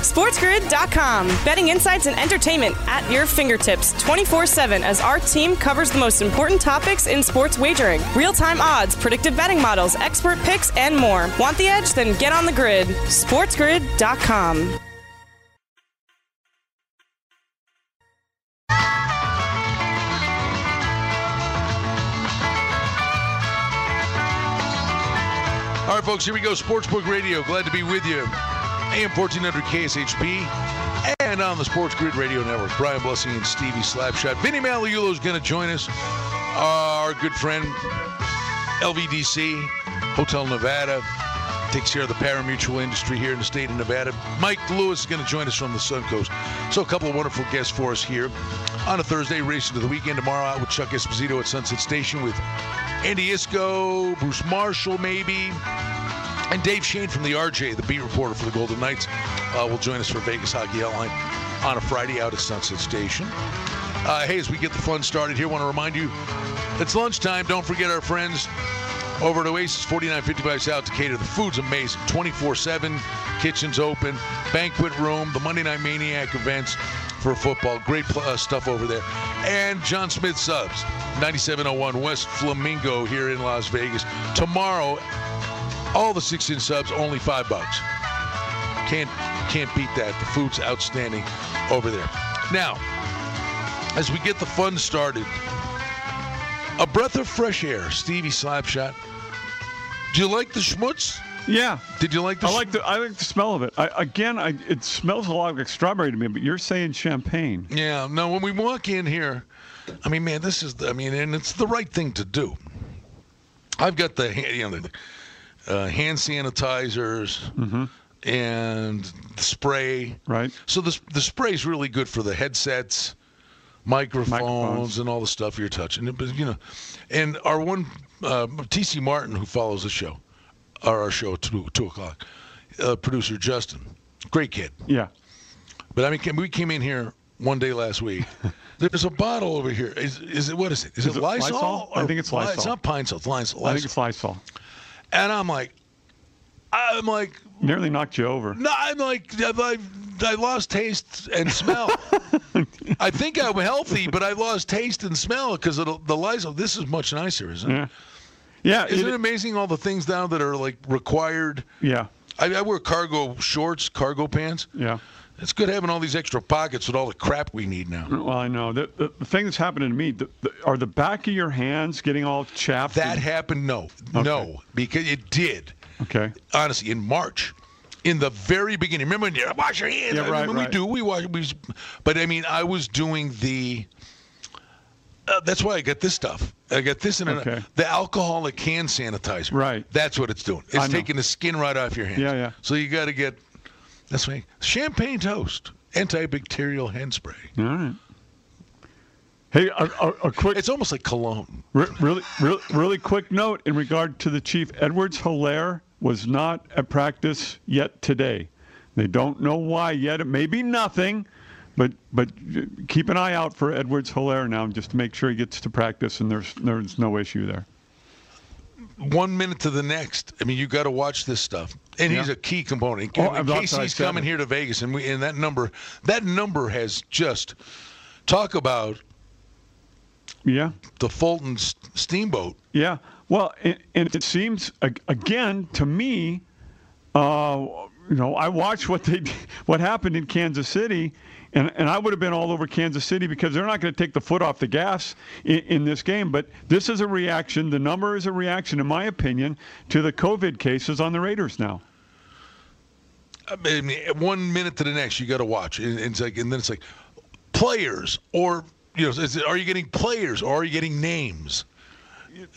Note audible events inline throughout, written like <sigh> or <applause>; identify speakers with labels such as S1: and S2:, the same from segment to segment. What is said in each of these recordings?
S1: SportsGrid.com. Betting insights and entertainment at your fingertips 24 7 as our team covers the most important topics in sports wagering real time odds, predictive betting models, expert picks, and more. Want the edge? Then get on the grid. SportsGrid.com.
S2: All right, folks, here we go. Sportsbook Radio. Glad to be with you. AM 1400 KSHP and on the Sports Grid Radio Network. Brian Blessing and Stevie Slapshot. Vinny Magliulo is going to join us. Our good friend, LVDC, Hotel Nevada, takes care of the pari-mutuel industry here in the state of Nevada. Mike Lewis is going to join us from the Sun Coast. So, a couple of wonderful guests for us here on a Thursday, racing to the weekend tomorrow out with Chuck Esposito at Sunset Station with Andy Iskoe, Bruce Marshall, maybe. And Dave Schoen from the RJ, the beat reporter for the Golden Knights, uh, will join us for Vegas Hockey Hotline on a Friday out at Sunset Station. Uh, hey, as we get the fun started here, want to remind you it's lunchtime. Don't forget our friends over at Oasis 4955 South Decatur. The food's amazing. 24 7, kitchen's open, banquet room, the Monday Night Maniac events for football. Great uh, stuff over there. And Jon Smith Subs, 9701 West Flamingo here in Las Vegas. Tomorrow, all the 16 subs, only five bucks. Can't can't beat that. The food's outstanding over there. Now, as we get the fun started, a breath of fresh air, Stevie Slapshot. Do you like the schmutz?
S3: Yeah.
S2: Did you like the?
S3: I like the I like the smell of it. I, again, I, it smells a lot like strawberry to me, but you're saying champagne.
S2: Yeah. No, when we walk in here, I mean, man, this is. I mean, and it's the right thing to do. I've got the you know the uh, hand sanitizers and the spray.
S3: Right.
S2: So the the spray is really good for the headsets, microphones,
S3: Microphones.
S2: and all the stuff you're touching. But you know, and our one uh, TC Martin who follows the show, or our show at two, two o'clock, uh, producer Justin, great kid.
S3: Yeah.
S2: But I mean, we came in here one day last week. <laughs> There's a bottle over here. Is, is it what is it? Is,
S3: Is
S2: it Lysol?
S3: Lysol? I think it's
S2: Ly-
S3: Lysol.
S2: It's not Pine Sol. It's Lysol.
S3: I think it's Lysol.
S2: And I'm like, I'm like,
S3: Nearly knocked you over.
S2: no, I'm like, I, I lost taste and smell. <laughs> I think I'm healthy, but I lost taste and smell because of the, Lysol. This is much nicer, isn't it?
S3: Yeah. Yeah.
S2: Isn't
S3: it-
S2: it amazing all the things now that are like required?
S3: yeah.
S2: I, I wear cargo shorts, cargo pants.
S3: Yeah.
S2: It's good having all these extra pockets with all the crap we need now.
S3: Well, I know the, the, the thing that's happening to me. The, the, are the back of your hands getting all chapped?
S2: That happened? No, no, because it did.
S3: okay.
S2: Honestly, in March, in the very beginning. Remember when you wash your hands?
S3: Yeah,
S2: I
S3: right,
S2: mean,
S3: right.
S2: We do. We wash. We, but I mean, I was doing the. Uh, that's why I got this stuff. I got this in
S3: Okay.
S2: the alcoholic hand sanitizer.
S3: Right.
S2: That's what it's doing. It's taking the skin right off your hands.
S3: Yeah, yeah.
S2: So you got to get. That's right. Champagne toast, antibacterial hand spray.
S3: All right. Hey, a, a, a quick,
S2: It's almost like cologne.
S3: re- really, really, really quick note in regard to the chief. Edwards Helaire was not at practice yet today. They don't know why yet. It may be nothing, but but keep an eye out for Edwards Helaire now, just to make sure he gets to practice and there's there's no issue there.
S2: one minute to the next. I mean, you got to watch this stuff, and he's a key component.
S3: Oh,
S2: I mean, Casey's coming here to Vegas, and we and that number, that number has just talk about
S3: Yeah.
S2: the Fulton Steamboat.
S3: Yeah. Well, and, and it seems again to me, uh, you know, I watched what they <laughs> what happened in Kansas City, and and I would have been all over Kansas City because they're not going to take the foot off the gas in, in this game. But this is a reaction. The number is a reaction, in my opinion, to the COVID cases on the Raiders now.
S2: I mean, one minute to the next, you got to watch, and, and it's like, and then it's like players, or you know, is it, are you getting players, or are you getting names?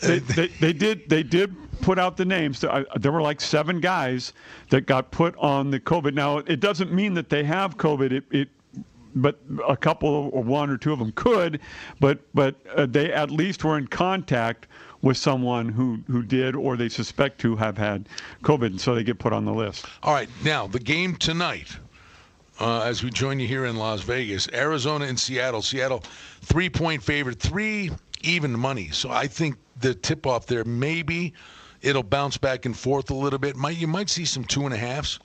S3: they, they, they did they did put out the names. There, there were like seven guys that got put on the COVID. Now it doesn't mean that they have COVID. It, it but a couple or one or two of them could, but but uh, they at least were in contact with someone who who did or they suspect to have had COVID, and so they get put on the list.
S2: All right, now the game tonight. Uh, as we join you here in Las Vegas, Arizona and Seattle. Seattle, three-point favorite, three even money. So I think the tip-off there maybe it'll bounce back and forth a little bit. Might you might see some two and a halves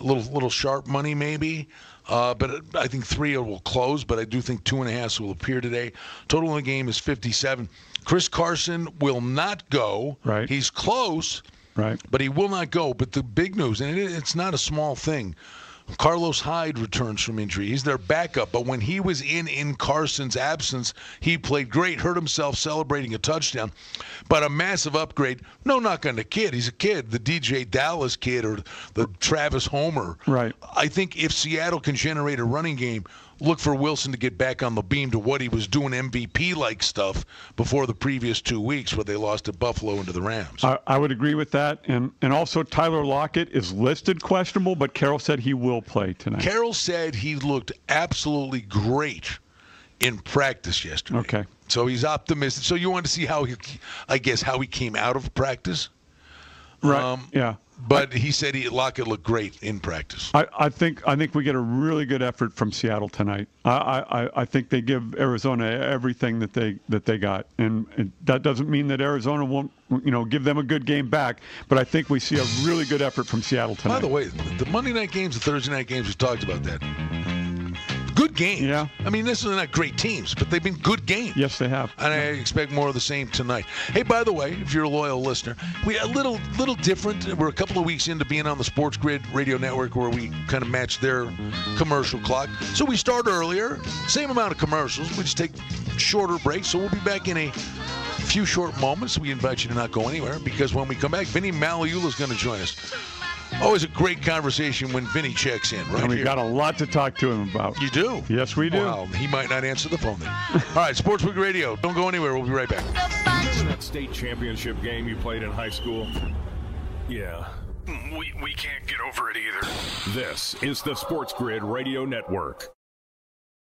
S2: a little little sharp money maybe. Uh, but I think three will close, but I do think two and a half will appear today. Total in the game is 57. Chris Carson will not go.
S3: Right.
S2: He's close.
S3: Right.
S2: But he will not go. But the big news, and it, it's not a small thing. Carlos Hyde returns from injury. He's their backup, but when he was in in Carson's absence, he played great. Hurt himself celebrating a touchdown, but a massive upgrade. No knock on the kid. He's a kid, the DeeJay Dallas kid or the Travis Homer.
S3: Right.
S2: I think if Seattle can generate a running game, look for Wilson to get back on the beam to what he was doing MVP like stuff before the previous two weeks where they lost to Buffalo and to the Rams.
S3: I, I would agree with that. And and also Tyler Lockett is listed questionable, but Carroll said he will play tonight.
S2: Carroll said he looked absolutely great in practice yesterday.
S3: Okay.
S2: So he's optimistic. So you want to see how he, I guess, how he came out of practice.
S3: right.
S2: Um,
S3: yeah.
S2: But he said he Lockett looked great in practice.
S3: I, I think I think we get a really good effort from Seattle tonight. I, I, I think they give Arizona everything that they that they got, and, and that doesn't mean that Arizona won't you know give them a good game back. But I think we see a really good effort from Seattle tonight.
S2: By the way, the Monday night games, the Thursday night games, we talked about that. Good games.
S3: Yeah.
S2: I mean, this is not great teams, but they've been good games.
S3: yes, they have.
S2: And I expect more of the same tonight. Hey, by the way, if you're a loyal listener, we a little little different. We're a couple of weeks into being on the Sports Grid Radio Network, where we kind of match their commercial clock. So we start earlier, same amount of commercials. We just take shorter breaks. So we'll be back in a few short moments. We invite you to not go anywhere because when we come back, Vinny Magliulo is going to join us. Always a great conversation when Vinny checks in, right
S3: And we
S2: here.
S3: got a lot to talk to him about.
S2: you do?
S3: Yes, we do.
S2: Well, he might not answer the phone then. <laughs> All right, Sportsbook Radio. Don't go anywhere. We'll be right back.
S4: Remember that state championship game you played in high school? Yeah. We, we can't get over it either. This is the Sports Grid Radio Network.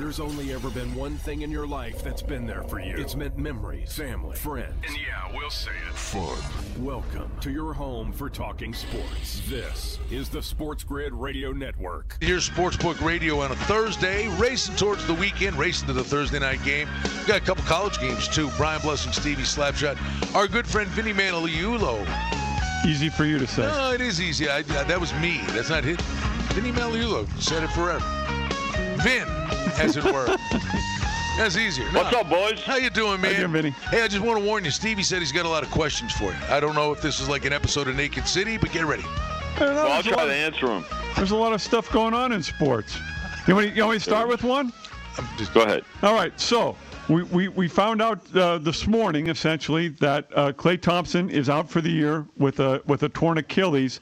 S4: there's only ever been one thing in your life that's been there for you. It's meant memories, family, friends. And yeah, we'll say it fun. Welcome to your home for talking sports. This is the Sports Grid Radio Network.
S2: Here's Sportsbook Radio on a Thursday, racing towards the weekend, racing to the Thursday night game. We've got a couple college games too. Brian Blessing, Stevie Slapshot, our good friend Vinny Magliulo.
S3: Easy for you to say.
S2: No, it is easy. I, that was me. That's not him. Vinny Magliulo said it forever. Vin, as it were. That's easier. No.
S5: What's up, boys?
S2: How you doing, man?
S3: you doing, Vinny?
S2: Hey, I just want to warn you. Stevie said he's got a lot of questions for you. I don't know if this is like an episode of Naked City, but get ready.
S3: Know,
S5: well, I'll try to answer them.
S3: there's a lot of stuff going on in sports. You want, me, you want me to start with one?
S2: Just,
S5: Go ahead.
S3: All right, so we, we, we found out uh, this morning essentially that uh, Klay Thompson is out for the year with a with a torn Achilles.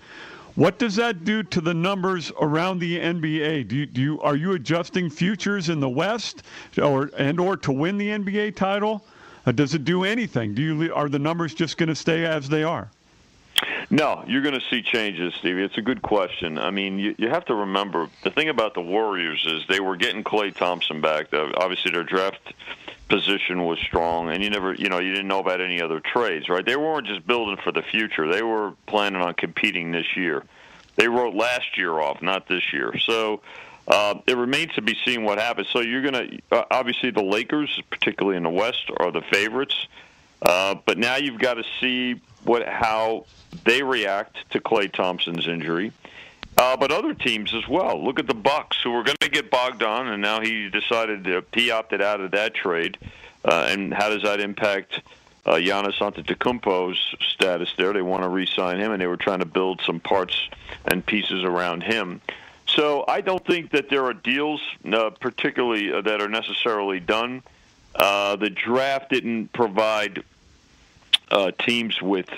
S3: What does that do to the numbers around the NBA? Do you, do you are you adjusting futures in the West, or and or to win the NBA title? Uh, does it do anything? Do you are the numbers just going to stay as they are?
S5: No, you're going to see changes, Stevie. It's a good question. I mean, you, you have to remember the thing about the Warriors is they were getting Klay Thompson back. Obviously, their draft position was strong, and you never, you know, you didn't know about any other trades, right? They weren't just building for the future; they were planning on competing this year. They wrote last year off, not this year. So. Uh, it remains to be seen what happens. So you're to uh, obviously the Lakers, particularly in the West, are the favorites. Uh, but now you've got to see what how they react to Klay Thompson's injury. Uh, but other teams as well. Look at the Bucks, who were going to get Bogdan, and now he decided to, he opted out of that trade. Uh, and how does that impact uh, Giannis Antetokounmpo's status there? They want to re-sign him, and they were trying to build some parts and pieces around him. So I don't think that there are deals, uh, particularly uh, that are necessarily done. Uh, the draft didn't provide uh, teams with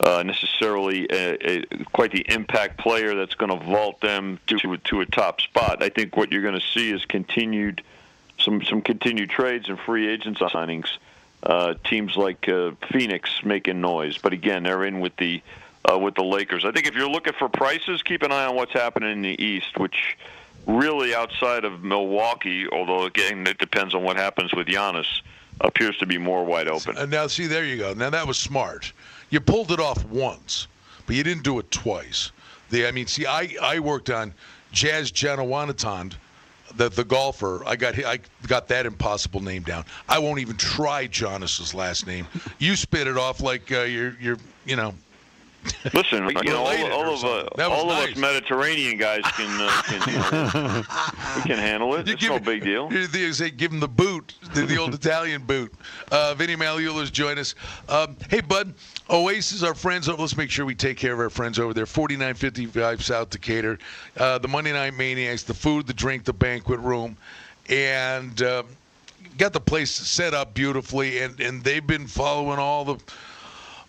S5: uh, necessarily a, a, quite the impact player that's going to vault them to to a top spot. I think what you're going to see is continued some some continued trades and free agent signings. Uh, teams like uh, Phoenix making noise, but again, they're in with the uh, with the Lakers. I think if you're looking for prices, keep an eye on what's happening in the East, which really outside of Milwaukee, although again it depends on what happens with Giannis. appears to be more wide open.
S2: Now, see, there you go. Now that was smart. You pulled it off once, but you didn't do it twice. The, I mean, see, I, I worked on Jazz Janewattananond, the the golfer. I got I got that impossible name down. I won't even try Giannis's last name. You spit it off like uh, you're you're you know <laughs>
S5: Listen, you know, all, all of uh, all nice. of us Mediterranean guys can uh, can handle it. <laughs> we can handle it. You it's give, no big deal.
S2: You say give him the boot, the, the old <laughs> Italian boot. Uh, Vinny Magliulo's join us. Um, hey, bud, Oasis, our friends. Let's make sure we take care of our friends over there. 4955 South Decatur. Uh, the Monday Night Maniacs, the food, the drink, the banquet room, and uh, got the place set up beautifully. And and they've been following all the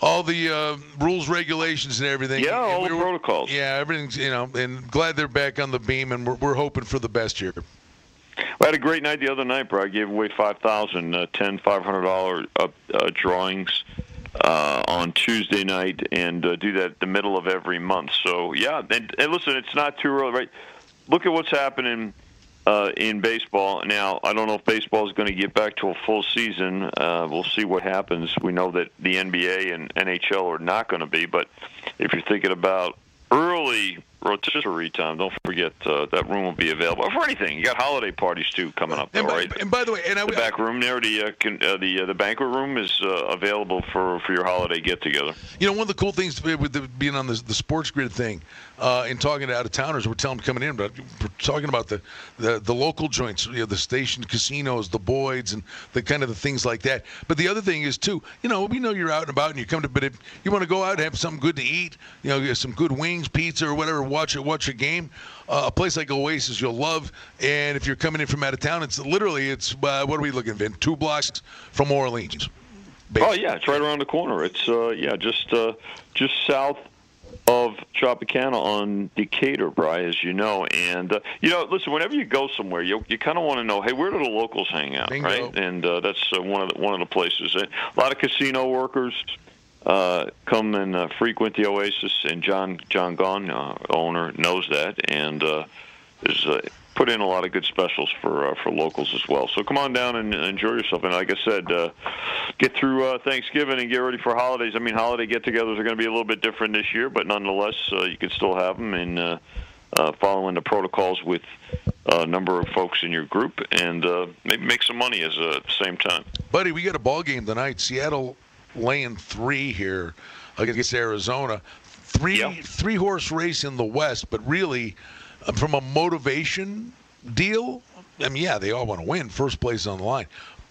S2: all the uh, rules, regulations, and everything.
S5: Yeah,
S2: all
S5: we the protocols.
S2: Yeah, everything's you know, and glad they're back on the beam, and we're, we're hoping for the best here.
S5: We had a great night the other night, bro. I gave away five thousand, uh, ten five hundred dollar uh, uh, drawings uh, on Tuesday night, and uh, do that the middle of every month. So yeah, and, and listen, it's not too early, right? Look at what's happening uh, in baseball. Now, I don't know if baseball is going to get back to a full season. Uh, we'll see what happens. We know that the NBA and NHL are not going to be, but if you're thinking about early rotisserie time. Don't forget uh, that room will be available for anything. You got holiday parties too coming up,
S2: and
S5: by,
S2: right? And by the way, and I,
S5: the back room there, the uh, can, uh, the uh, the banquet room is uh, available for for your holiday get together.
S2: You know, one of the cool things with the, being on the, the sports grid thing uh, and talking to out of towners, we're telling them coming in, but we're talking about the, the the local joints, you know, the station casinos, the Boyds, and the kind of the things like that. But the other thing is too, you know, we know you're out and about and you come to, but if you want to go out and have something good to eat, you know, some good wings, pizza, or whatever, watch it, watch a game. Uh, a place like Oasis you'll love, and if you're coming in from out of town, it's literally it's uh, what are we looking, Vin? Two blocks from Orleans.
S5: Basically. Oh yeah, it's right around the corner. It's uh, yeah, just uh, just south of Tropicana on Decatur, Bry, as you know. And uh, you know, listen, whenever you go somewhere, you you kind of want to know, hey, where do the locals hang out,
S2: Bingo.
S5: right? And uh, that's uh, one of the, one of the places. A lot of casino workers uh, come and uh, frequent the Oasis, and John John Gahn, uh, owner, knows that, and uh, is uh, put in a lot of good specials for uh, for locals as well. So come on down and enjoy yourself. And like I said, uh, get through uh, Thanksgiving and get ready for holidays. I mean, holiday get-togethers are going to be a little bit different this year, but nonetheless, uh, you can still have them and uh, uh, following the protocols with a number of folks in your group, and uh, maybe make some money as a, at the same time.
S2: Buddy, we got a ball game tonight. Seattle laying three here against Arizona. Three yep. three horse race in the West, but really, uh, from a motivation deal, I mean, yeah, they all want to win. First place on the line.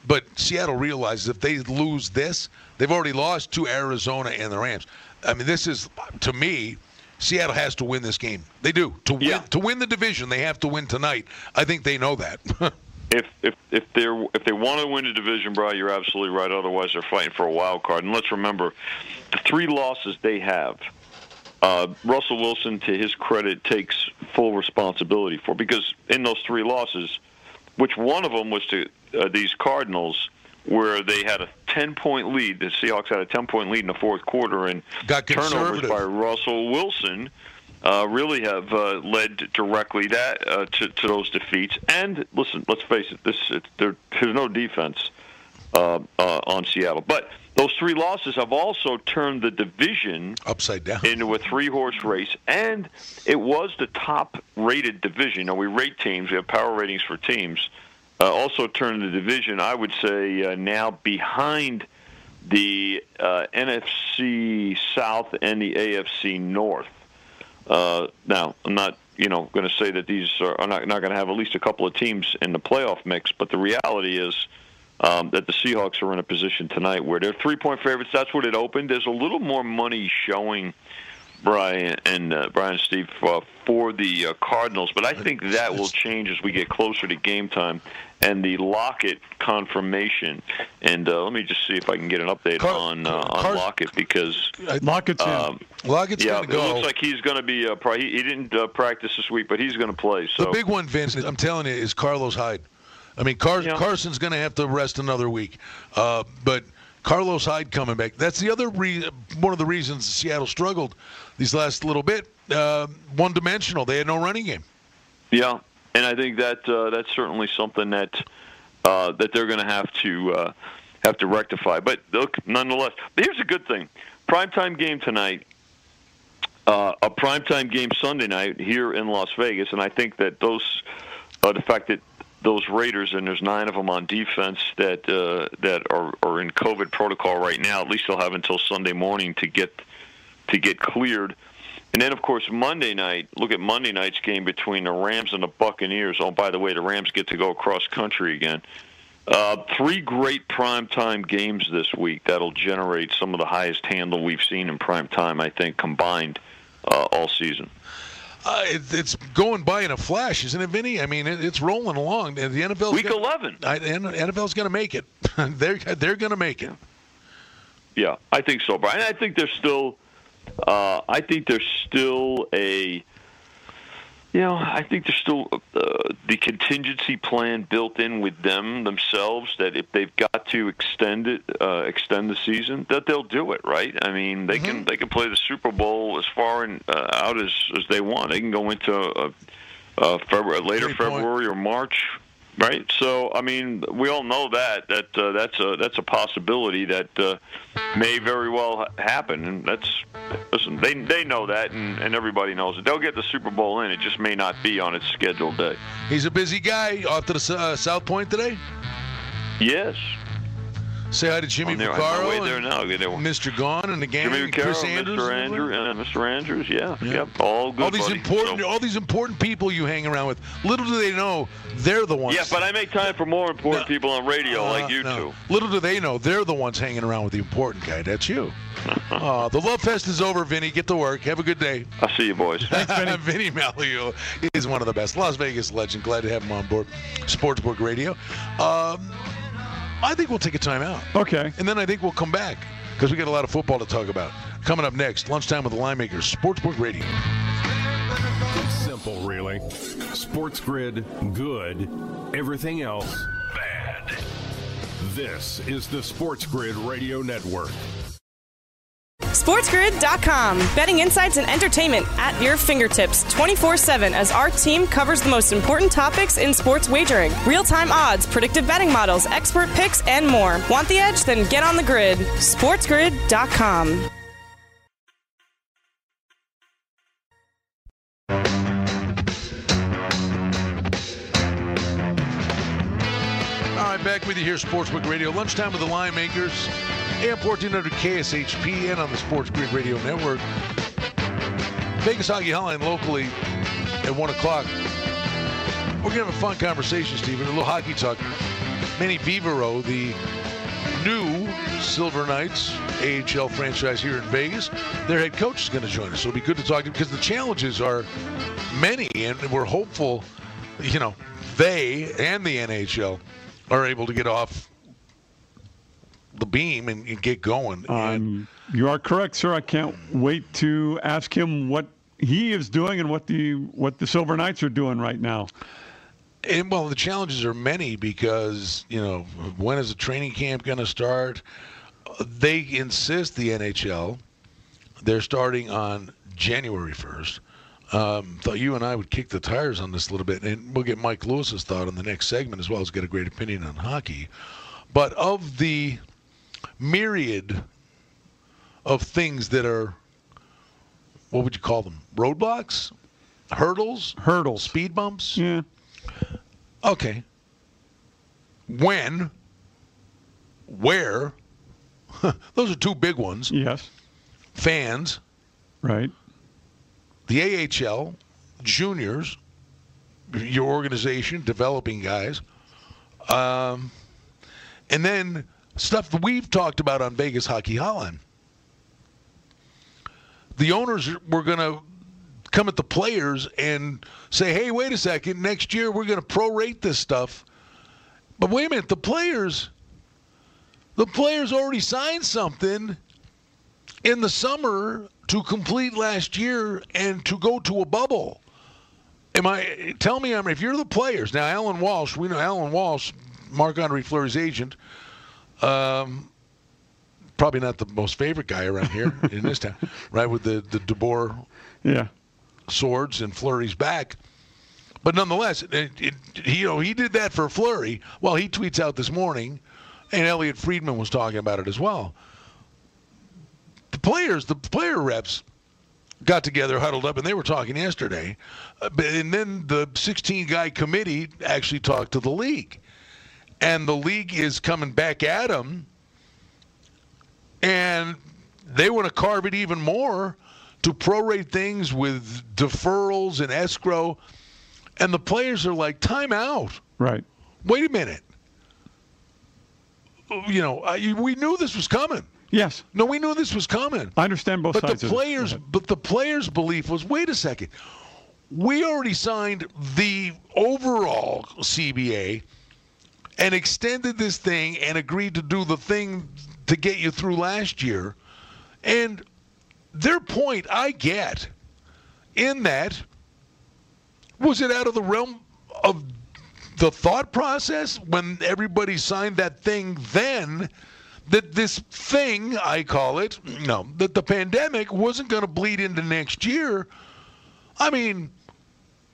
S2: But Seattle realizes if they lose this, they've already lost to Arizona and the Rams. I mean, this is to me. Seattle has to win this game. They do to win
S5: yeah.
S2: to win the division. They have to win tonight. I think they know that. <laughs>
S5: if if if they're if they want to win the division, Bry, you're absolutely right. Otherwise, they're fighting for a wild card. And let's remember, the three losses they have, uh, Russell Wilson, to his credit, takes full responsibility for because in those three losses, which one of them was to uh, these Cardinals, where they had a 10 point lead. The Seahawks had a 10 point lead in the fourth quarter, and
S2: Got
S5: turnovers by Russell Wilson uh, really have uh, led directly that uh, to, to those defeats. And listen, let's face it, this it, there, there's no defense uh, uh, on Seattle, but those three losses have also turned the division
S2: upside down
S5: into a three-horse race, and it was the top-rated division. Now we rate teams; we have power ratings for teams. Uh, also turned the division, I would say, now behind the NFC South and the AFC North. Uh, now, I'm not, you know, going to say that these are, are not, not going to have at least a couple of teams in the playoff mix, but the reality is um, that the Seahawks are in a position tonight where they're three-point favorites. That's what it opened. There's a little more money showing Brian and uh, Brian and Steve uh, for the uh, Cardinals, but I think that will change as we get closer to game time and the Lockett confirmation. And uh, let me just see if I can get an update Car- on uh, on Car- Lockett because
S3: Lockett's um,
S2: Lockett's
S5: yeah,
S2: go.
S5: it looks like he's going to be. Uh, he, he didn't uh, practice this week, but he's going to play. So
S2: the big one, Vince, I'm telling you, is Carlos Hyde. I mean, Car- yeah. Carson's going to have to rest another week, uh, but. Carlos Hyde coming back. That's the other re- one of the reasons Seattle struggled these last little bit. Uh, one dimensional. They had no running game.
S5: Yeah, and I think that uh, that's certainly something that uh, that they're going to have to uh, have to rectify. But look, nonetheless, here's a good thing: primetime game tonight. Uh, a primetime game Sunday night here in Las Vegas, and I think that those, uh, the fact that those Raiders, and there's nine of them on defense that uh, that are, are in COVID protocol right now. At least they'll have until Sunday morning to get to get cleared. And then, of course, Monday night. Look at Monday night's game between the Rams and the Buccaneers. Oh, by the way, the Rams get to go across country again. Uh, three great primetime games this week that'll generate some of the highest handle we've seen in prime time. I think combined uh, all season.
S2: Uh, it, it's going by in a flash, isn't it, Vinny? I mean, it, it's rolling along. The NFL
S5: week eleven.
S2: I, NFL's going to make it. <laughs> they're they're going to make it.
S5: Yeah, I think so, Brian. I think there's still, uh, I think there's still a you know, I think there's still uh, the contingency plan built in with them themselves that if they've got to extend it, uh, extend the season, that they'll do it. Right? I mean, they mm-hmm. can they can play the Super Bowl as far in, uh, out as as they want. They can go into a, a February, later February or March right? So I mean, we all know that that uh, that's a that's a possibility that uh, may very well happen, and that's listen. They they know that, and, and everybody knows it. They'll get the Super Bowl in. It just may not be on its scheduled day.
S2: He's a busy guy off to the uh, South Point today.
S5: Yes,
S2: Say hi to Jimmy
S5: there,
S2: Vaccaro.
S5: and there now.
S2: Mr. Gone and the gang.
S5: Jimmy
S2: Vaccaro,
S5: Chris
S2: Andrews,
S5: Mr. Andrews, and Mr. Andrews. Yeah, yeah, yep, all good.
S2: All these
S5: buddy.
S2: important,
S5: so,
S2: all these important people you hang around with. Little do they know they're the ones.
S5: Yeah, but I make time for more important
S2: no,
S5: people on radio
S2: uh,
S5: like you
S2: no.
S5: two.
S2: Little do they know they're the ones hanging around with the important guy. That's you. <laughs> uh, the Love Fest is over, Vinny. Get to work. Have a good day.
S5: I'll see you, boys.
S2: Thanks, <laughs> Vinny. Vinny Magliulo is one of the best. Las Vegas legend. Glad to have him on board Sportsbook Radio. Um, I think we'll take a timeout.
S3: Okay.
S2: And then I think we'll come back because we got a lot of football to talk about. Coming up next, lunchtime with the Line Makers, Sportsbook Radio.
S4: It's simple, really. Sports Grid, good. Everything else, bad. This is the Sports Grid Radio Network.
S1: SportsGrid.com. Betting insights and entertainment at your fingertips 24 7 as our team covers the most important topics in sports wagering real time odds, predictive betting models, expert picks, and more. Want the edge? Then get on the grid. SportsGrid.com.
S2: All right, back with you here, Sportsbook Radio. Lunchtime with the Line Makers. AM 1400 KSHP and on the Sports Grid Radio Network. Vegas Hockey Hotline locally at 1 o'clock. We're going to have a fun conversation, Stephen. A little hockey talk. Manny Viveiros, the new Silver Knights AHL franchise here in Vegas, their head coach is going to join us. It'll be good to talk to him because the challenges are many, and we're hopeful, you know, they and the NHL are able to get off the beam and, and get going.
S3: Um, you are correct, sir. I can't wait to ask him what he is doing and what the what the Silver Knights are doing right now.
S2: And well, the challenges are many because you know when is the training camp going to start? They insist the NHL they're starting on January first. Um, thought you and I would kick the tires on this a little bit, and we'll get Mike Lewis's thought on the next segment as well as get a great opinion on hockey. But of the myriad of things that are what would you call them? Roadblocks, hurdles,
S3: hurdles,
S2: speed bumps.
S3: Yeah.
S2: Okay. When? Where? <laughs> Those are two big ones.
S3: Yes.
S2: Fans.
S3: Right.
S2: The AHL, juniors, your organization, developing guys. Um, and then stuff that we've talked about on Vegas Hockey Hotline. The owners were going to come at the players and say, hey, wait a second, next year we're going to prorate this stuff. But wait a minute, the players, the players already signed something in the summer to complete last year and to go to a bubble. Am I? Tell me, I mean, if you're the players now, Alan Walsh. We know Alan Walsh, Marc Andre Fleury's agent. Um, probably not the most favorite guy around here <laughs> in this town, right? With the the DeBoer
S3: yeah.
S2: swords and Fleury's back. But nonetheless, it, it, you know, he did that for Fleury. Well, he tweets out this morning, and Elliotte Friedman was talking about it as well. The players, the player reps, got together, huddled up, and they were talking yesterday. Uh, and then the 16 guy committee actually talked to the league. And the league is coming back at them, and they want to carve it even more to prorate things with deferrals and escrow. And the players are like, time out.
S3: Right.
S2: Wait a minute. You know, we knew this was coming.
S3: Yes.
S2: No, we knew this was coming.
S3: I understand both
S2: but
S3: sides.
S2: the players, but the players' belief was, wait a second, we already signed the overall CBA and extended this thing and agreed to do the thing to get you through last year, and their point I get in that was it out of the realm of the thought process when everybody signed that thing then that this thing, I call it, no, that the pandemic wasn't going to bleed into next year. I mean,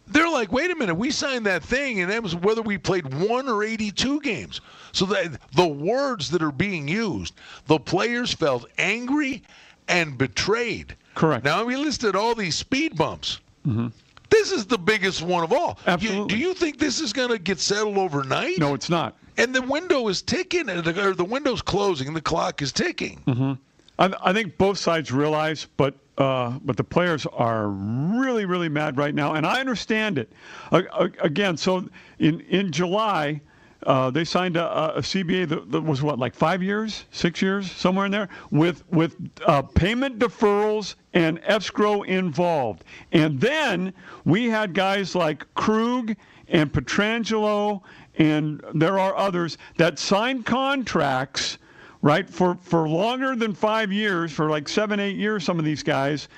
S2: they're like, wait a minute, we signed that thing, and that was whether we played one or 82 games. So that the words that are being used, the players felt angry and betrayed.
S3: Correct.
S2: Now, we listed all these speed bumps.
S3: Mm-hmm.
S2: This is the biggest one of all.
S3: Absolutely.
S2: You, do you think this is going to get settled overnight?
S3: No, it's not.
S2: And the window is ticking, or the window's closing, and the clock is ticking.
S3: Mm-hmm. I, think both sides realize, but uh, but the players are really, really mad right now, and I understand it. Again, so in in July. Uh, they signed a, a CBA that, that, was what, like five years, six years, somewhere in there, with with uh, payment deferrals and escrow involved. And then we had guys like Krug and Pietrangelo and there are others that signed contracts, right, for, for longer than five years, for like seven, eight years, some of these guys,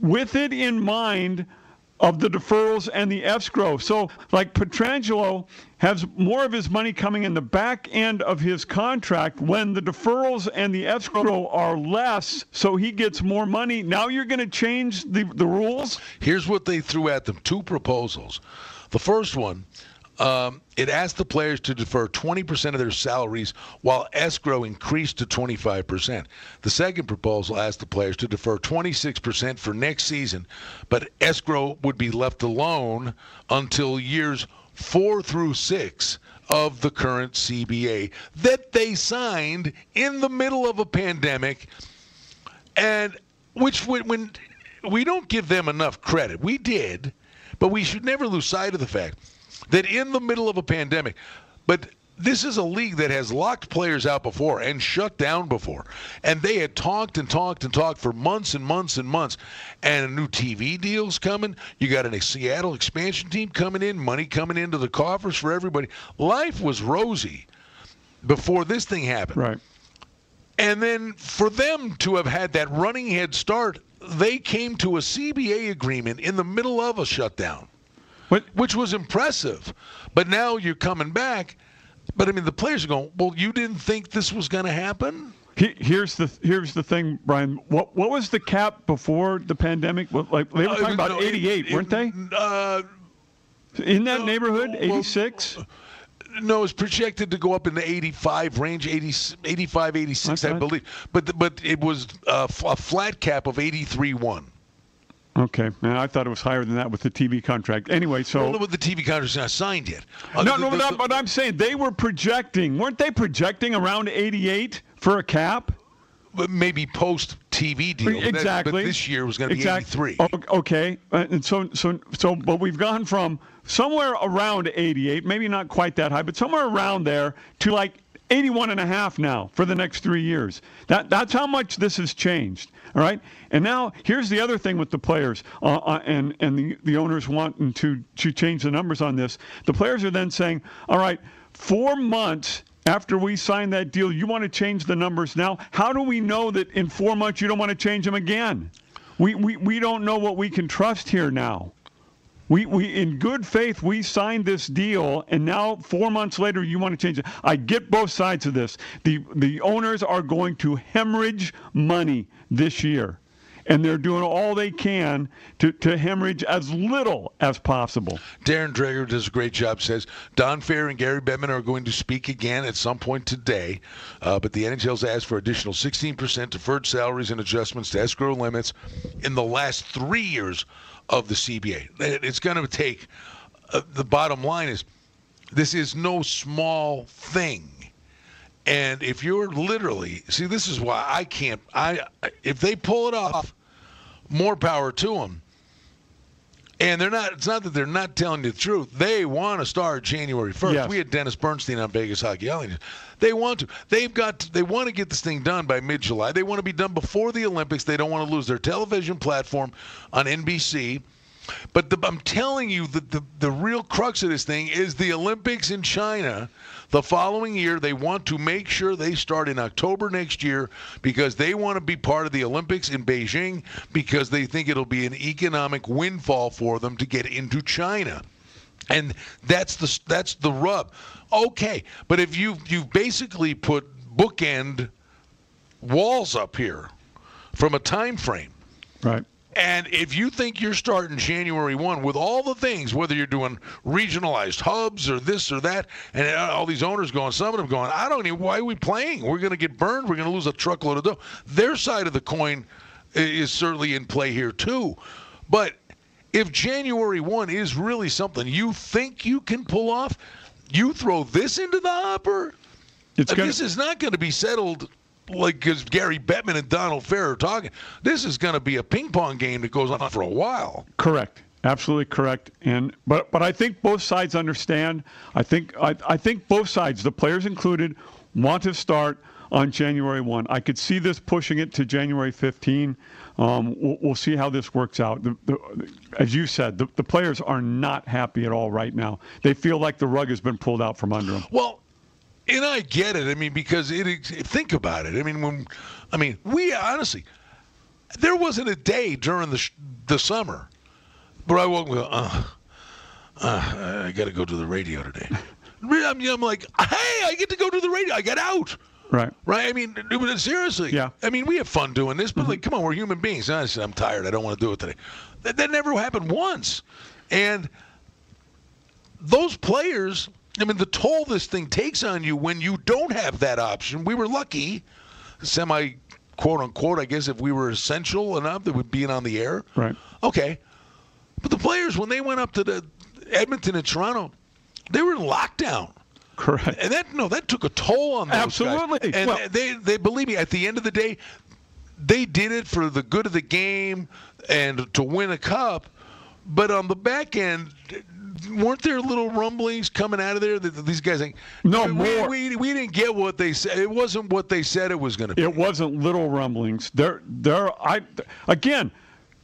S3: with it in mind of the deferrals and the escrow. So, like Pietrangelo has more of his money coming in the back end of his contract when the deferrals and the escrow are less, so he gets more money. Now you're going to change the, the rules?
S2: Here's what they threw at them two proposals. The first one um, it asked the players to defer 20% of their salaries while escrow increased to 25%. The second proposal asked the players to defer 26% for next season, but escrow would be left alone until years four through six of the current CBA that they signed in the middle of a pandemic, and which when we don't give them enough credit, we did, but we should never lose sight of the fact that in the middle of a pandemic, but this is a league that has locked players out before and shut down before. And they had talked and talked and talked for months and months and months. And a new TV deal's coming. You got a Seattle expansion team coming in, money coming into the coffers for everybody. Life was rosy before this thing happened.
S3: Right.
S2: And then for them to have had that running head start, they came to a CBA agreement in the middle of a shutdown. Which was impressive. But now you're coming back. But I mean, the players are going. Well, you didn't think this was going to happen.
S3: Here's the here's the thing, Brian. What what was the cap before the pandemic? Like they were uh, talking uh, about no, 88, it, weren't they?
S2: Uh,
S3: in that neighborhood, 86. Well,
S2: no, it's projected to go up in the 85 range, 80, 85, 86, I believe. But but it was a, a flat cap of 83 1.
S3: Okay, man, I thought it was higher than that with the TV contract. Anyway, so
S2: well, with the TV contract not signed yet.
S3: Uh, no, the, no, the, the, but I'm saying they were projecting, weren't they projecting around 88 for a cap?
S2: But maybe post TV deal.
S3: Exactly.
S2: That, but this year was going to be
S3: exactly.
S2: 83.
S3: Okay, uh, and so so so, but we've gone from somewhere around 88, maybe not quite that high, but somewhere around there to like 81 and a half now for the next three years. That that's how much this has changed. All right. And now here's the other thing with the players uh, uh, and and the, the owners wanting to to change the numbers on this. The players are then saying, all right, four months after we sign that deal, you want to change the numbers now. How do we know that in four months you don't want to change them again? We, we, we don't know what we can trust here now. We, we in good faith we signed this deal and now 4 months later you want to change it. I get both sides of this. The the owners are going to hemorrhage money this year. And they're doing all they can to, to hemorrhage as little as possible.
S2: Darren Dreger does a great job. Says Don Fehr and Gary Bettman are going to speak again at some point today, uh, but the NHL's asked for additional 16% deferred salaries and adjustments to escrow limits in the last three years of the CBA. It's going to take. Uh, the bottom line is, this is no small thing. And if you're literally see, this is why I can't. I if they pull it off, more power to them. And they're not. It's not that they're not telling you the truth. They want to start January first.
S3: Yes.
S2: We had Dennis Bernstein on Vegas Hockey Alley. They want to. They've got. To, they want to get this thing done by mid-July. They want to be done before the Olympics. They don't want to lose their television platform on NBC. But the, I'm telling you, the, the the real crux of this thing is the Olympics in China. The following year, they want to make sure they start in October next year because they want to be part of the Olympics in Beijing because they think it'll be an economic windfall for them to get into China. And that's the that's the rub. Okay, but if you you've basically put bookend walls up here from a time frame.
S3: Right.
S2: And if you think you're starting January 1 with all the things, whether you're doing regionalized hubs or this or that, and all these owners going, some of them going, I don't even, why are we playing? We're going to get burned. We're going to lose a truckload of dough. Their side of the coin is certainly in play here, too. But if January 1 is really something you think you can pull off, you throw this into the hopper.
S3: It's uh, gonna,
S2: this is not going to be settled like because Gary Bettman and Donald Fehr are talking. This is going to be a ping pong game that goes on for a while.
S3: Correct. Absolutely correct. And but but I think both sides understand. I think I, I think both sides, the players included, want to start on January 1. I could see this pushing it to January 15. Um, we'll, we'll, see how this works out. The, the, as you said, the, the players are not happy at all right now. They feel like the rug has been pulled out from under them.
S2: Well, and I get it. I mean, because it. Think about it. I mean, when, I mean, we honestly, there wasn't a day during the the summer, but I woke up. Uh, uh, I got to go to the radio today. <laughs> I'm, I'm like, hey, I get to go to the radio. I got out.
S3: Right.
S2: Right. I mean, seriously.
S3: Yeah.
S2: I mean, we have fun doing this, but mm-hmm. like, come on, we're human beings. I said, I'm tired. I don't want to do it today. That, that never happened once, and those players I mean, the toll this thing takes on you when you don't have that option. We were lucky, semi quote unquote, I guess, if we were essential enough that we'd be on the air.
S3: Right.
S2: Okay. But the players, when they went up to the Edmonton and Toronto, they were in lockdown.
S3: Correct.
S2: And that no, that took a toll on those
S3: Absolutely.
S2: Guys. And
S3: well,
S2: they they believe me, at the end of the day, they did it for the good of the game and to win a cup. But on the back end, weren't there little rumblings coming out of there that these guys think
S3: no
S2: we,
S3: more.
S2: we, we didn't get what they said. It wasn't what they said it was going to be.
S3: It wasn't little rumblings. There there i again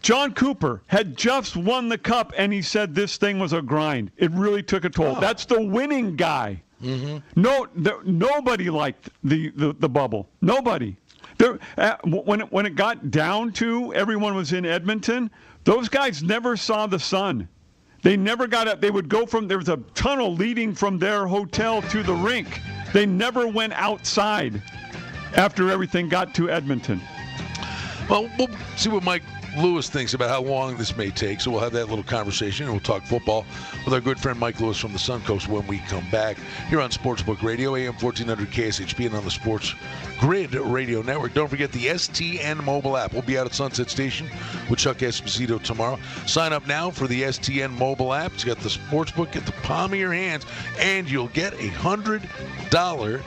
S3: Jon Cooper had just won the cup and he said this thing was a grind. It really took a toll. Oh. that's the winning guy.
S2: Mm-hmm.
S3: no there, nobody liked the, the, the bubble. Nobody. There, uh, when, it, when it got down to everyone was in Edmonton, those guys never saw the sun. They never got up. They would go from there was a tunnel leading from their hotel to the rink. They never went outside after everything got to Edmonton.
S2: Well, we'll see what Mike Lewis thinks about how long this may take. So we'll have that little conversation and we'll talk football with our good friend Mike Lewis from the Suncoast when we come back here on Sportsbook Radio, AM 1400 KSHP, and on the Sports Grid Radio Network. Don't forget the STN mobile app. We'll be out at Sunset Station with Chuck Esposito tomorrow. Sign up now for the STN mobile app. It's got the Sportsbook at the palm of your hands, and you'll get a $100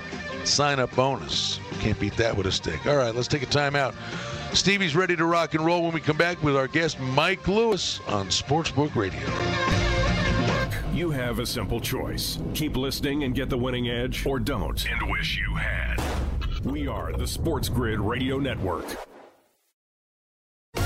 S2: sign up bonus. Can't beat that with a stick. All right, let's take a time out. Stevie's ready to rock and roll when we come back with our guest, Mike Lewis, on Sportsbook Radio.
S4: Look, you have a simple choice. Keep listening and get the winning edge, or don't and wish you had. We are the Sports Grid Radio Network.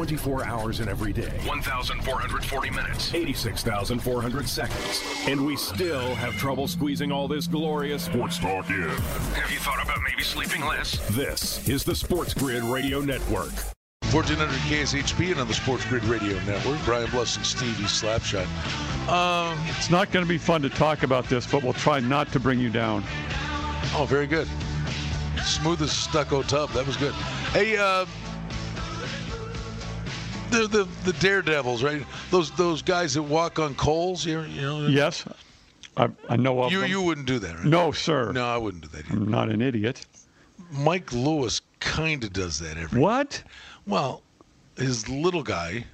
S4: 24 hours in every day, 1,440 minutes, 86,400 seconds, and we still have trouble squeezing all this glorious sports talk in. Have you thought about maybe sleeping less? This is the Sports Grid Radio Network.
S2: 1400 KSHP and on the Sports Grid Radio Network. Brian Blessing, Stevie Slapshot. Um,
S3: It's not going to be fun to talk about this, but we'll try not to bring you down.
S2: oh, very good. Smooth as stucco tub. That was good. Hey, uh, the, the the daredevils, right? Those those guys that walk on coals. You, you know.
S3: Yes, I, I know of
S2: You
S3: them.
S2: you wouldn't do that, right?
S3: no, sir.
S2: No, I wouldn't do that. Either.
S3: I'm not an idiot.
S2: Mike Lewis kind of does that every.
S3: What?
S2: Well, his little guy,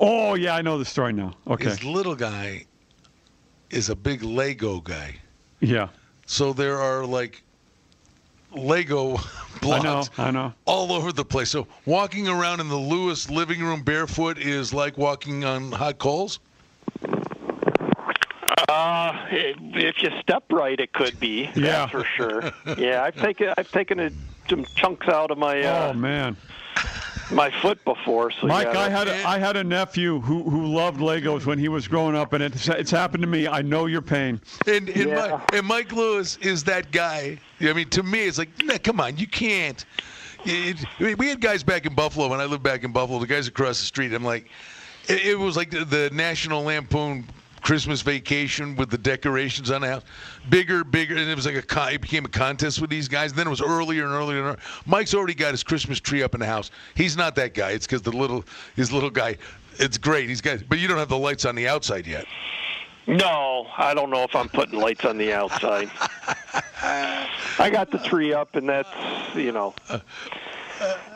S3: Oh, yeah, I know the story now. Okay.
S2: his little guy, is a big Lego guy.
S3: Yeah.
S2: So there are like Lego <laughs>
S3: I
S2: blocks
S3: know. I know.
S2: all over the place. So walking around in the Lewis living room barefoot is like walking on hot coals.
S6: Uh, if you step right, it could be.
S3: Yeah.
S6: that's for sure. Yeah, I've taken I've taken a, some chunks out of my uh,
S3: Oh man,
S6: my foot before. So
S3: Mike,
S6: yeah,
S3: I had a, I had a nephew who who loved Legos when he was growing up, and it's it's happened to me. I know your pain.
S2: And and,
S6: Yeah.
S2: Mike, and Mike Lewis is that guy. I mean, to me, it's like, nah, come on, you can't. It, I mean, we had guys back in Buffalo when I lived back in Buffalo. The guys across the street. I'm like, it, it was like the, the National Lampoon Christmas Vacation with the decorations on the house, bigger, bigger, and it was like a con- it became a contest with these guys. And then it was earlier and earlier and earlier. Mike's already got his Christmas tree up in the house. He's not that guy. It's because the little his little guy. It's great. He's got, but you don't have the lights on the outside yet.
S6: no, I don't know if I'm putting lights on the outside. <laughs> I got the tree up, and that's you know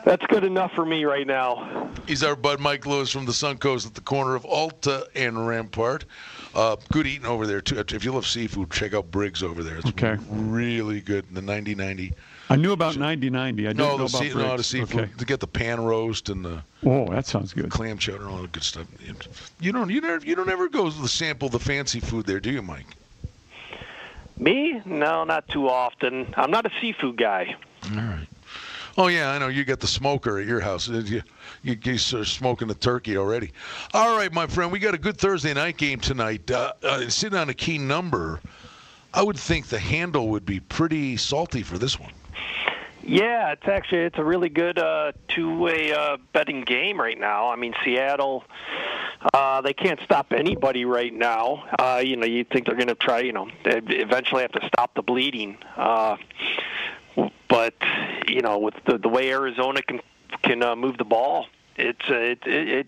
S6: that's good enough for me right now.
S2: He's our bud Mike Lewis from the Suncoast at the corner of Alta and Rampart. Uh, good eating over there too. If you love seafood, check out Briggs over there. It's
S3: Okay.
S2: really good. The 90-90.
S3: I knew about 9090. I didn't
S2: No,
S3: know about
S2: sea, no, the
S3: Briggs.
S2: seafood.
S3: Okay.
S2: To get the pan roast and the
S3: Oh, that sounds good.
S2: clam chowder and all that good stuff. You don't, you never, you don't ever go to the sample the fancy food there, do you, Mike?
S6: Me? No, not too often. I'm not a seafood guy.
S2: All right. Oh yeah, I know. You got the smoker at your house. You, you, you are smoking the turkey already. All right, my friend. We got a good Thursday night game tonight. Uh, uh, sitting on a key number, I would think the handle would be pretty salty for this one.
S6: Yeah, it's actually it's a really good uh, two-way uh, betting game right now. I mean, Seattle, uh, they can't stop anybody right now. Uh, you know, you think they're going to try. You know, eventually have to stop the bleeding. Uh, but you know, with the, the way Arizona can can uh, move the ball, it's uh, it, it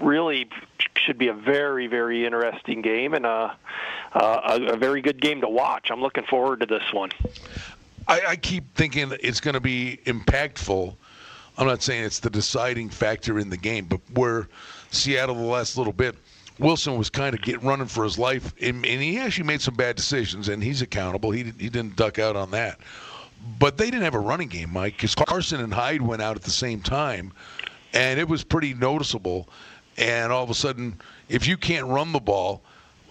S6: really should be a very very interesting game and uh, uh, a, a very good game to watch. I'm looking forward to this one.
S2: I, I keep thinking it's going to be impactful. I'm not saying it's the deciding factor in the game, but where Seattle the last little bit, Wilson was kind of get running for his life, and, and he actually made some bad decisions, and he's accountable. He he didn't duck out on that, but they didn't have a running game, Mike, because Carson and Hyde went out at the same time, and it was pretty noticeable. And all of a sudden, if you can't run the ball,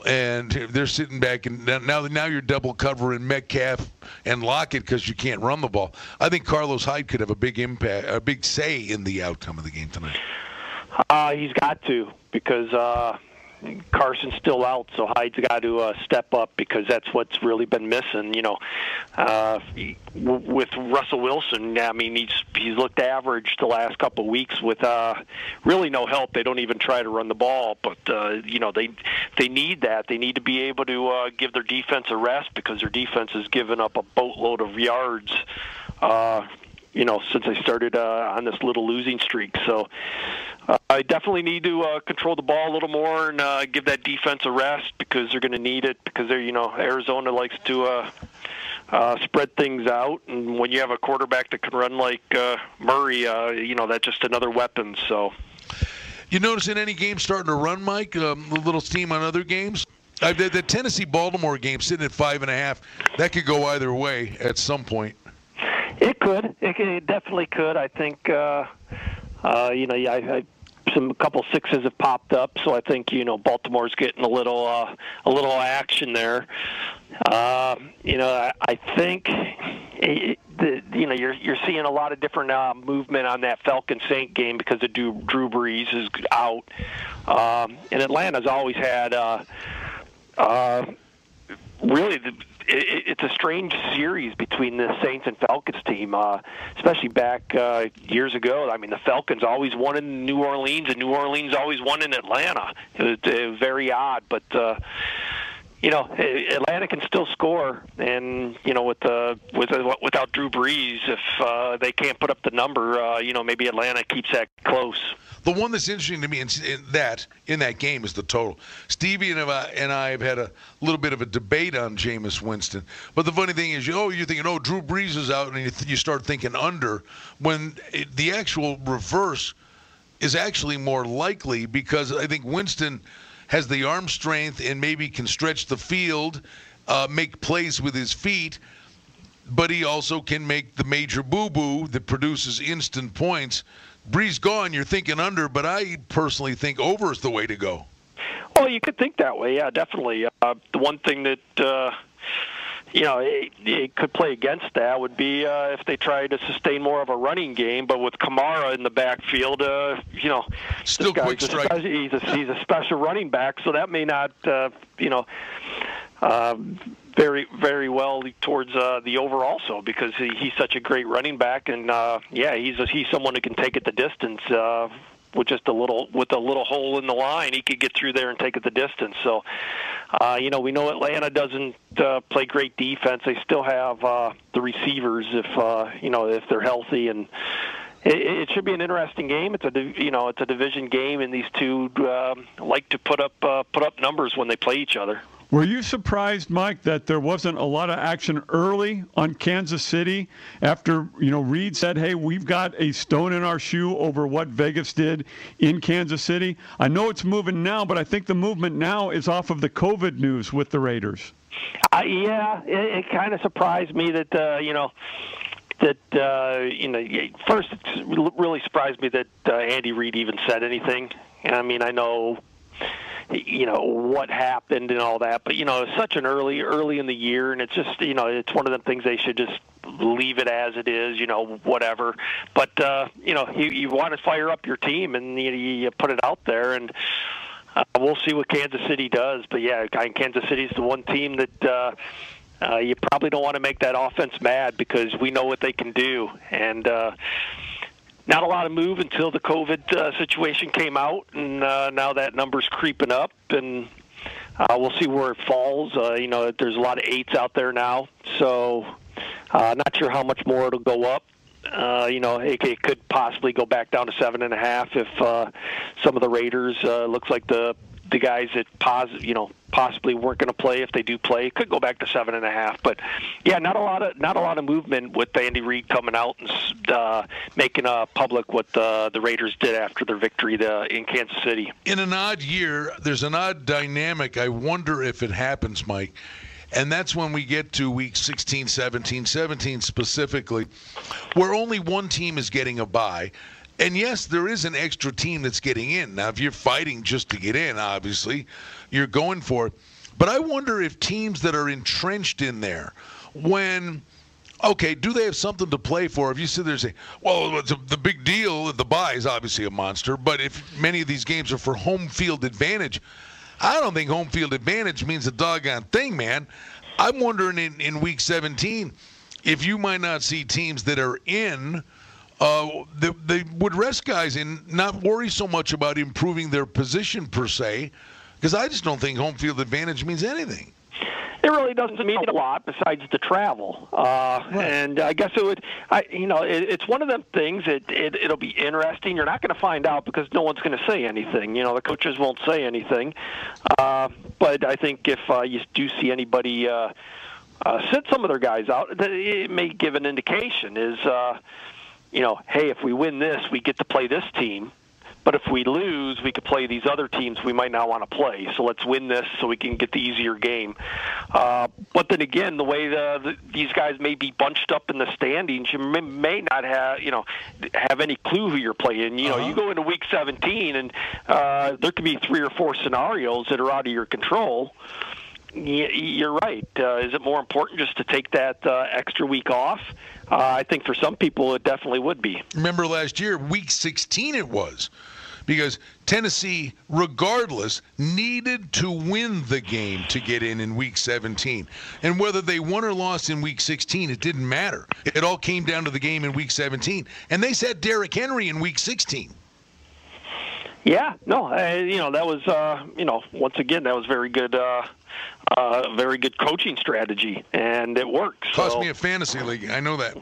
S2: and they're sitting back and now now you're double covering Metcalf and Lockett because you can't run the ball. I think Carlos Hyde could have a big impact, a big say in the outcome of the game tonight.
S6: Uh, he's got to because uh, Carson's still out, so Hyde's got to uh, step up because that's what's really been missing. You know, uh, with Russell Wilson, I mean, he's he's looked average the last couple of weeks with uh, really no help. They don't even try to run the ball, but uh, you know they they need that. They need to be able to uh, give their defense a rest because their defense has given up a boatload of yards. Uh, you know, since they started uh, on this little losing streak. So I definitely need to uh, control the ball a little more and uh, give that defense a rest because they're going to need it because they're, you know, Arizona likes to uh, uh, spread things out, and when you have a quarterback that can run like uh, Murray, uh, you know, that's just another weapon. So.
S2: You notice in any game starting to run, Mike, um, the little steam on other games? Uh, the, the Tennessee Baltimore game sitting at five and a half, that could go either way at some point.
S6: It could. It, it definitely could. I think. Uh, uh, you know, I, I some couple sixes have popped up, so I think you know Baltimore's getting a little uh, a little action there. Uh, you know, I, I think it, the, you know you're you're seeing a lot of different uh, movement on that Falcon Saint game because of Drew, Drew Brees is out, um, and Atlanta's always had. Uh, uh, really, the, it, it's a strange series between the Saints and Falcons team, uh, especially back uh, years ago. I mean, the Falcons always won in New Orleans, and New Orleans always won in Atlanta. It was, it was very odd, but. Uh, you know, Atlanta can still score, and you know, with the with uh, without Drew Brees, if uh, they can't put up the number, uh, you know, maybe Atlanta keeps that close.
S2: The one that's interesting to me in, in that in that game is the total. Stevie and I, and I have had a little bit of a debate on Jameis Winston. But the funny thing is, you oh, you're thinking, oh, Drew Brees is out, and you, th- you start thinking under when it, the actual reverse is actually more likely because I think Winston has the arm strength and maybe can stretch the field, uh, make plays with his feet but he also can make the major boo boo that produces instant points. Brees gone, you're thinking under, but I personally think over is the way to go.
S6: Well, you could think that way, yeah, definitely. Uh, the one thing that uh, you know it, it could play against that would be uh, if they try to sustain more of a running game, but with Kamara in the backfield, uh, you know,
S2: still quick strike.
S6: Special, he's a he's a special running back, so that may not, uh, you know. Uh, very very well towards uh, the over also because he, he's such a great running back and uh, yeah he's a, he's someone who can take it the distance uh, with just a little with a little hole in the line he could get through there and take it the distance so uh, you know we know Atlanta doesn't uh, play great defense they still have uh, the receivers if uh, you know if they're healthy and it, it should be an interesting game. It's a you know it's a division game, and these two um, like to put up uh, put up numbers when they play each other.
S3: Were you surprised, Mike, that there wasn't a lot of action early on Kansas City after you know Reid said, "Hey, we've got a stone in our shoe over what Vegas did in Kansas City." I know it's moving now, but I think the movement now is off of the COVID news with the Raiders.
S6: Uh, yeah, it, it kind of surprised me that uh, you know that uh, you know first it really surprised me that uh, Andy Reid even said anything. And I mean, I know you know what happened and all that. But you know, it's such an early early in the year, and it's just you know it's one of the things they should just leave it as it is. You know, whatever. But uh, you know, you, you want to fire up your team, and you, you put it out there, and uh, we'll see what Kansas City does. But yeah, Kansas City's the one team that. Uh, uh, you probably don't want to make that offense mad because we know what they can do, and uh, not a lot of move until the COVID uh, situation came out, and uh, now that number's creeping up, and uh, we'll see where it falls. Uh, you know, there's a lot of eights out there now, so uh, not sure how much more it'll go up. Uh, you know, it, it could possibly go back down to seven and a half if uh, some of the Raiders uh, looks like the the guys that you know possibly weren't going to play if they do play could go back to seven and a half but yeah not a lot of not a lot of movement with Andy Reid coming out and uh, making uh, public what the the Raiders did after their victory in Kansas City.
S2: In an odd year there's an odd dynamic. I wonder if it happens Mike. And that's when we get to week 16 17 17 specifically where only one team is getting a bye and yes, there is an extra team that's getting in. Now, if you're fighting just to get in, obviously, you're going for it. But I wonder if teams that are entrenched in there, when okay, do they have something to play for? If you sit there and say, well, a, the big deal, the bye is obviously a monster, but if many of these games are for home field advantage, I don't think home field advantage means a doggone thing, man. I'm wondering in, in week 17 if you might not see teams that are in – uh, they, they would rest guys and not worry so much about improving their position per se, because I just don't think home field advantage means anything.
S6: It really doesn't mean a lot besides the travel, uh, right. and I guess it would. I, you know, it, it's one of them things. It, it it'll be interesting. You're not going to find out because no one's going to say anything. You know, the coaches won't say anything. Uh, but I think if uh, you do see anybody uh, uh, sit some of their guys out, it may give an indication. Is uh, you know, hey, if we win this, we get to play this team. but if we lose, we could play these other teams we might not want to play. So let's win this so we can get the easier game. Uh, but then again, the way the, the, these guys may be bunched up in the standings, you may, may not have you know have any clue who you're playing. You know, uh-huh. you go into week 17 and uh, there could be three or four scenarios that are out of your control you're right. Uh, is it more important just to take that uh, extra week off? Uh, I think for some people it definitely would be.
S2: Remember last year, week 16 it was. Because Tennessee, regardless, needed to win the game to get in in week 17. And whether they won or lost in week 16, it didn't matter. It all came down to the game in week 17. And they set Derrick Henry in week 16.
S6: Yeah, no, uh, you know that was, uh, you know, once again that was very good, uh, uh, very good coaching strategy, and it works.
S2: Cost so, me a fantasy league. I know that.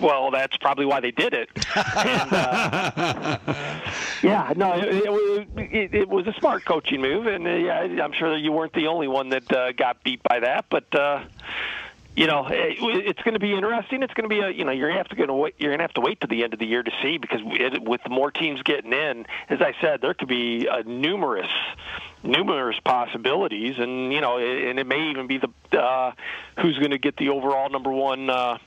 S6: Well, that's probably why they did it. <laughs> and, uh, yeah, no, it, it, it, was a smart coaching move, and uh, yeah, I'm sure that you weren't the only one that uh, got beat by that, but. You know, it, it's going to be interesting. It's going to be a, you know, you're going to have to wait. You're going to have to wait to the end of the year to see because it, with more teams getting in, as I said, there could be uh, numerous, numerous possibilities, and you know, and it may even be the uh, who's going to get the overall number one uh,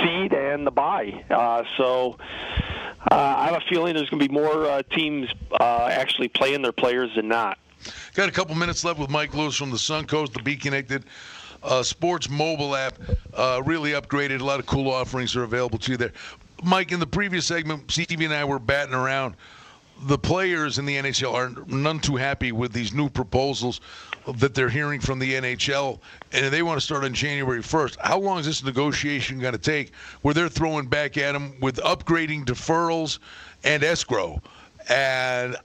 S6: seed and the buy. Uh, so. Uh, I have a feeling there's going to be more uh, teams uh, actually playing their players than not.
S2: Got a couple minutes left with Mike Lewis from the Suncoast, the Be Connected uh, sports mobile app, uh, really upgraded. A lot of cool offerings are available to you there. Mike, in the previous segment, Stevie and I were batting around. The players in the NHL are none too happy with these new proposals that they're hearing from the NHL, and they want to start on January 1st. How long is this negotiation going to take where they're throwing back at them with upgrading deferrals and escrow? And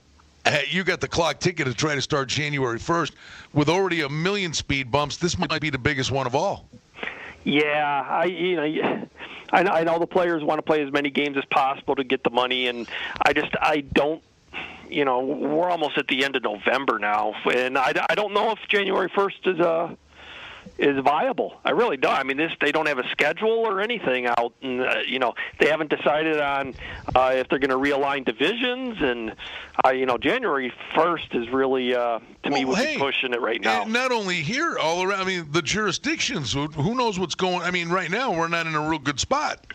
S2: you got the clock ticking to try to start January 1st with already a million speed bumps. This might be the biggest one of all.
S6: Yeah, I you know I know the players want to play as many games as possible to get the money, and I just I don't you know we're almost at the end of November now, and I, I don't know if January 1st is a is viable. I really don't. I mean, this they don't have a schedule or anything out, and uh, you know they haven't decided on uh, if they're going to realign divisions. And uh, you know, January first is really uh, to well, me would hey, be pushing it right now.
S2: Not only here, all around. I mean, the jurisdictions. Who knows what's going? I mean, right now we're not in a real good spot.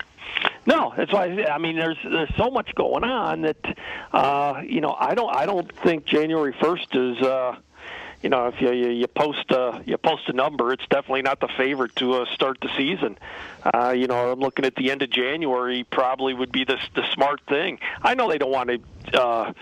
S6: No, that's why I mean there's there's so much going on that uh, you know I don't I don't think January first is. Uh, you know, if you, you you post a you post a number, it's definitely not the favorite to uh, start the season. Uh, you know, I'm looking at the end of January. Probably would be the the smart thing. I know they don't want to uh,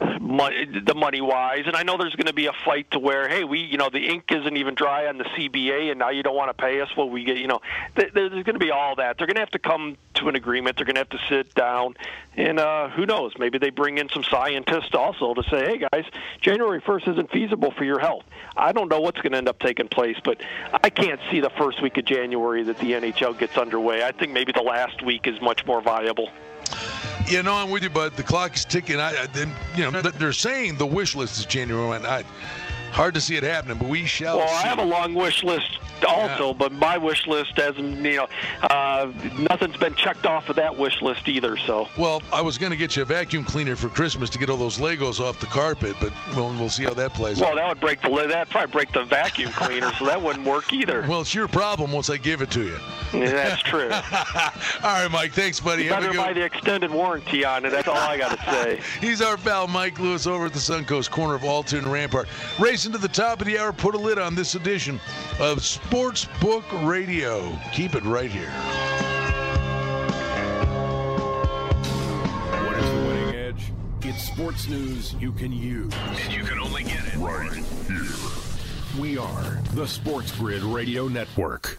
S6: the money wise, and I know there's going to be a fight to where, hey, we you know the ink isn't even dry on the CBA, and now you don't want to pay us. Well, we get you know, th- there's going to be all that. They're going to have to come to an agreement. They're going to have to sit down, and uh, who knows? Maybe they bring in some scientists also to say, hey guys, January 1st isn't feasible for your health. I don't know what's going to end up taking place, but I can't see the first week of January that the NHL gets underway. I think maybe the last week is much more viable.
S2: You know, I'm with you, but the clock is ticking. I, I you know, they're saying the wish list is January. And I, hard to see it happening, but we shall.
S6: Well,
S2: see.
S6: I have a long wish list also, yeah. but my wish list hasn't, you know, uh, nothing's been checked off of that wish list either. So.
S2: Well, I was going to get you a vacuum cleaner for Christmas to get all those Legos off the carpet, but we'll, we'll see how that plays. Out.
S6: Well,
S2: out.
S6: that would break the that probably break the vacuum cleaner, so that wouldn't work either.
S2: Well, it's your problem once I give it to you.
S6: Yeah, that's true. <laughs> all
S2: right, Mike. Thanks, buddy.
S6: You better buy the extended warranty on it. That's all I got to say. <laughs>
S2: He's our pal, Mike Lewis, over at the Suncoast corner of Alta and Rampart. Racing to the top of the hour, put a lid on this edition of Sportsbook Radio. Keep it right here.
S4: What is the winning edge? It's sports news you can use. And you can only get it right here. We are the Sports Grid Radio Network.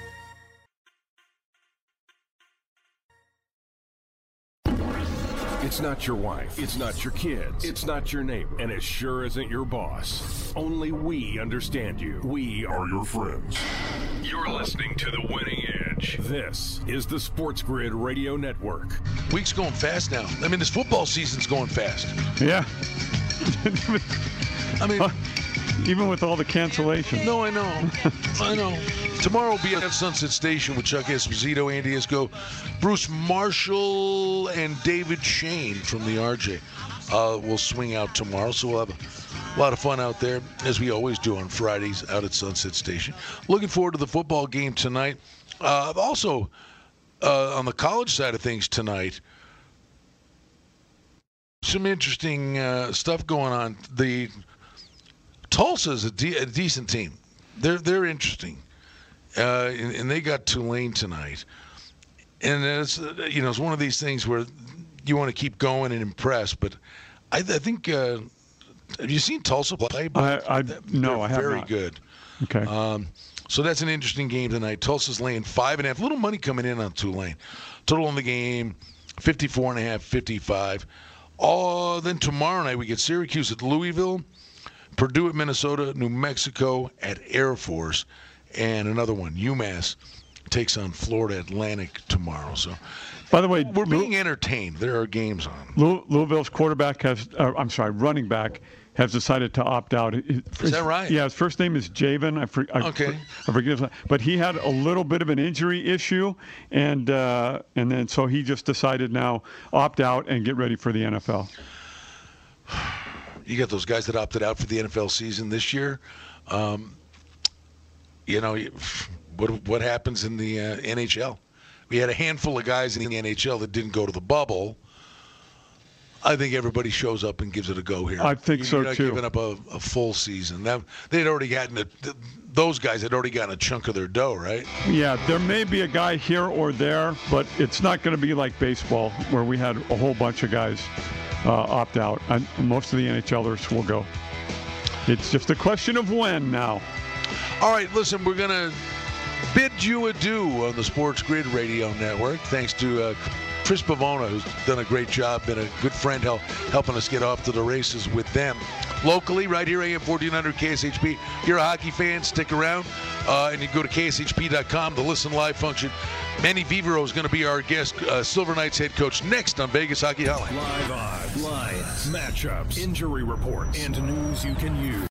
S4: It's not your wife. It's not your kids. It's not your neighbor. And it sure isn't your boss. Only we understand you. We are your friends. You're listening to The Winning Edge edge. This is the Sports Grid Radio Network.
S2: Week's going fast now. I mean, this football season's going fast.
S3: Yeah.
S2: I mean,
S3: even with all the cancellations.
S2: No, I know. I know. Tomorrow will be at Sunset Station with Chuck Esposito, Andy Iskoe, Bruce Marshall, and David Schoen from the RJ. Uh, will swing out tomorrow, so we'll have a lot of fun out there, as we always do on Fridays out at Sunset Station. Looking forward to the football game tonight. Uh, also, uh, on the college side of things tonight, some interesting uh, stuff going on. The Tulsa's a, de- a decent team. They're they're interesting, uh, and, and, they got Tulane tonight. And it's you know it's one of these things where you want to keep going and impress. But I, I think uh, have you seen Tulsa play?
S3: I, I no, I have
S2: very
S3: not.
S2: good.
S3: Okay.
S2: Um, so that's an interesting game tonight. Tulsa's laying five and a half. Little money coming in on Tulane. Total in the game, 54 and a half, 55. Oh, then tomorrow night we get Syracuse at Louisville, Purdue at Minnesota, New Mexico at Air Force, and another one, UMass takes on Florida Atlantic tomorrow. So,
S3: by the way,
S2: we're being entertained. There are games on.
S3: Louisville's quarterback has, uh, I'm sorry, running back has decided to opt out.
S2: Is that right?
S3: Yeah, his first name is Javian. I, for, I,
S2: okay.
S3: I forget his. But he had a little bit of an injury issue, and uh, and then so he just decided now opt out and get ready for the NFL.
S2: You got those guys that opted out for the NFL season this year. Um, you know, <sighs> what what happens in the uh, NHL? We had a handful of guys in the NHL that didn't go to the bubble I think everybody shows up and gives it a go here.
S3: I think
S2: You're
S3: so
S2: not
S3: too.
S2: Giving up a, a full season. That, they'd already gotten a, those guys had already gotten a chunk of their dough, right?
S3: Yeah, there may be a guy here or there, but it's not going to be like baseball where we had a whole bunch of guys uh, opt out. And most of the NHLers will go. It's just a question of when now.
S2: All right, listen, we're going to bid you adieu on the Sports Grid Radio Network. Thanks to uh, Chris Pavona, who's done a great job, been a good friend help, helping us get off to the races with them. Locally, right here, AM 1400 KSHP. If you're a hockey fan, stick around. Uh, and you go to kshp.com, the listen live function. Manny Viveiros is going to be our guest, uh, Silver Knights head coach, next on Vegas Hockey Hotline.
S4: Live odds, lines, matchups, injury reports, and news you can use.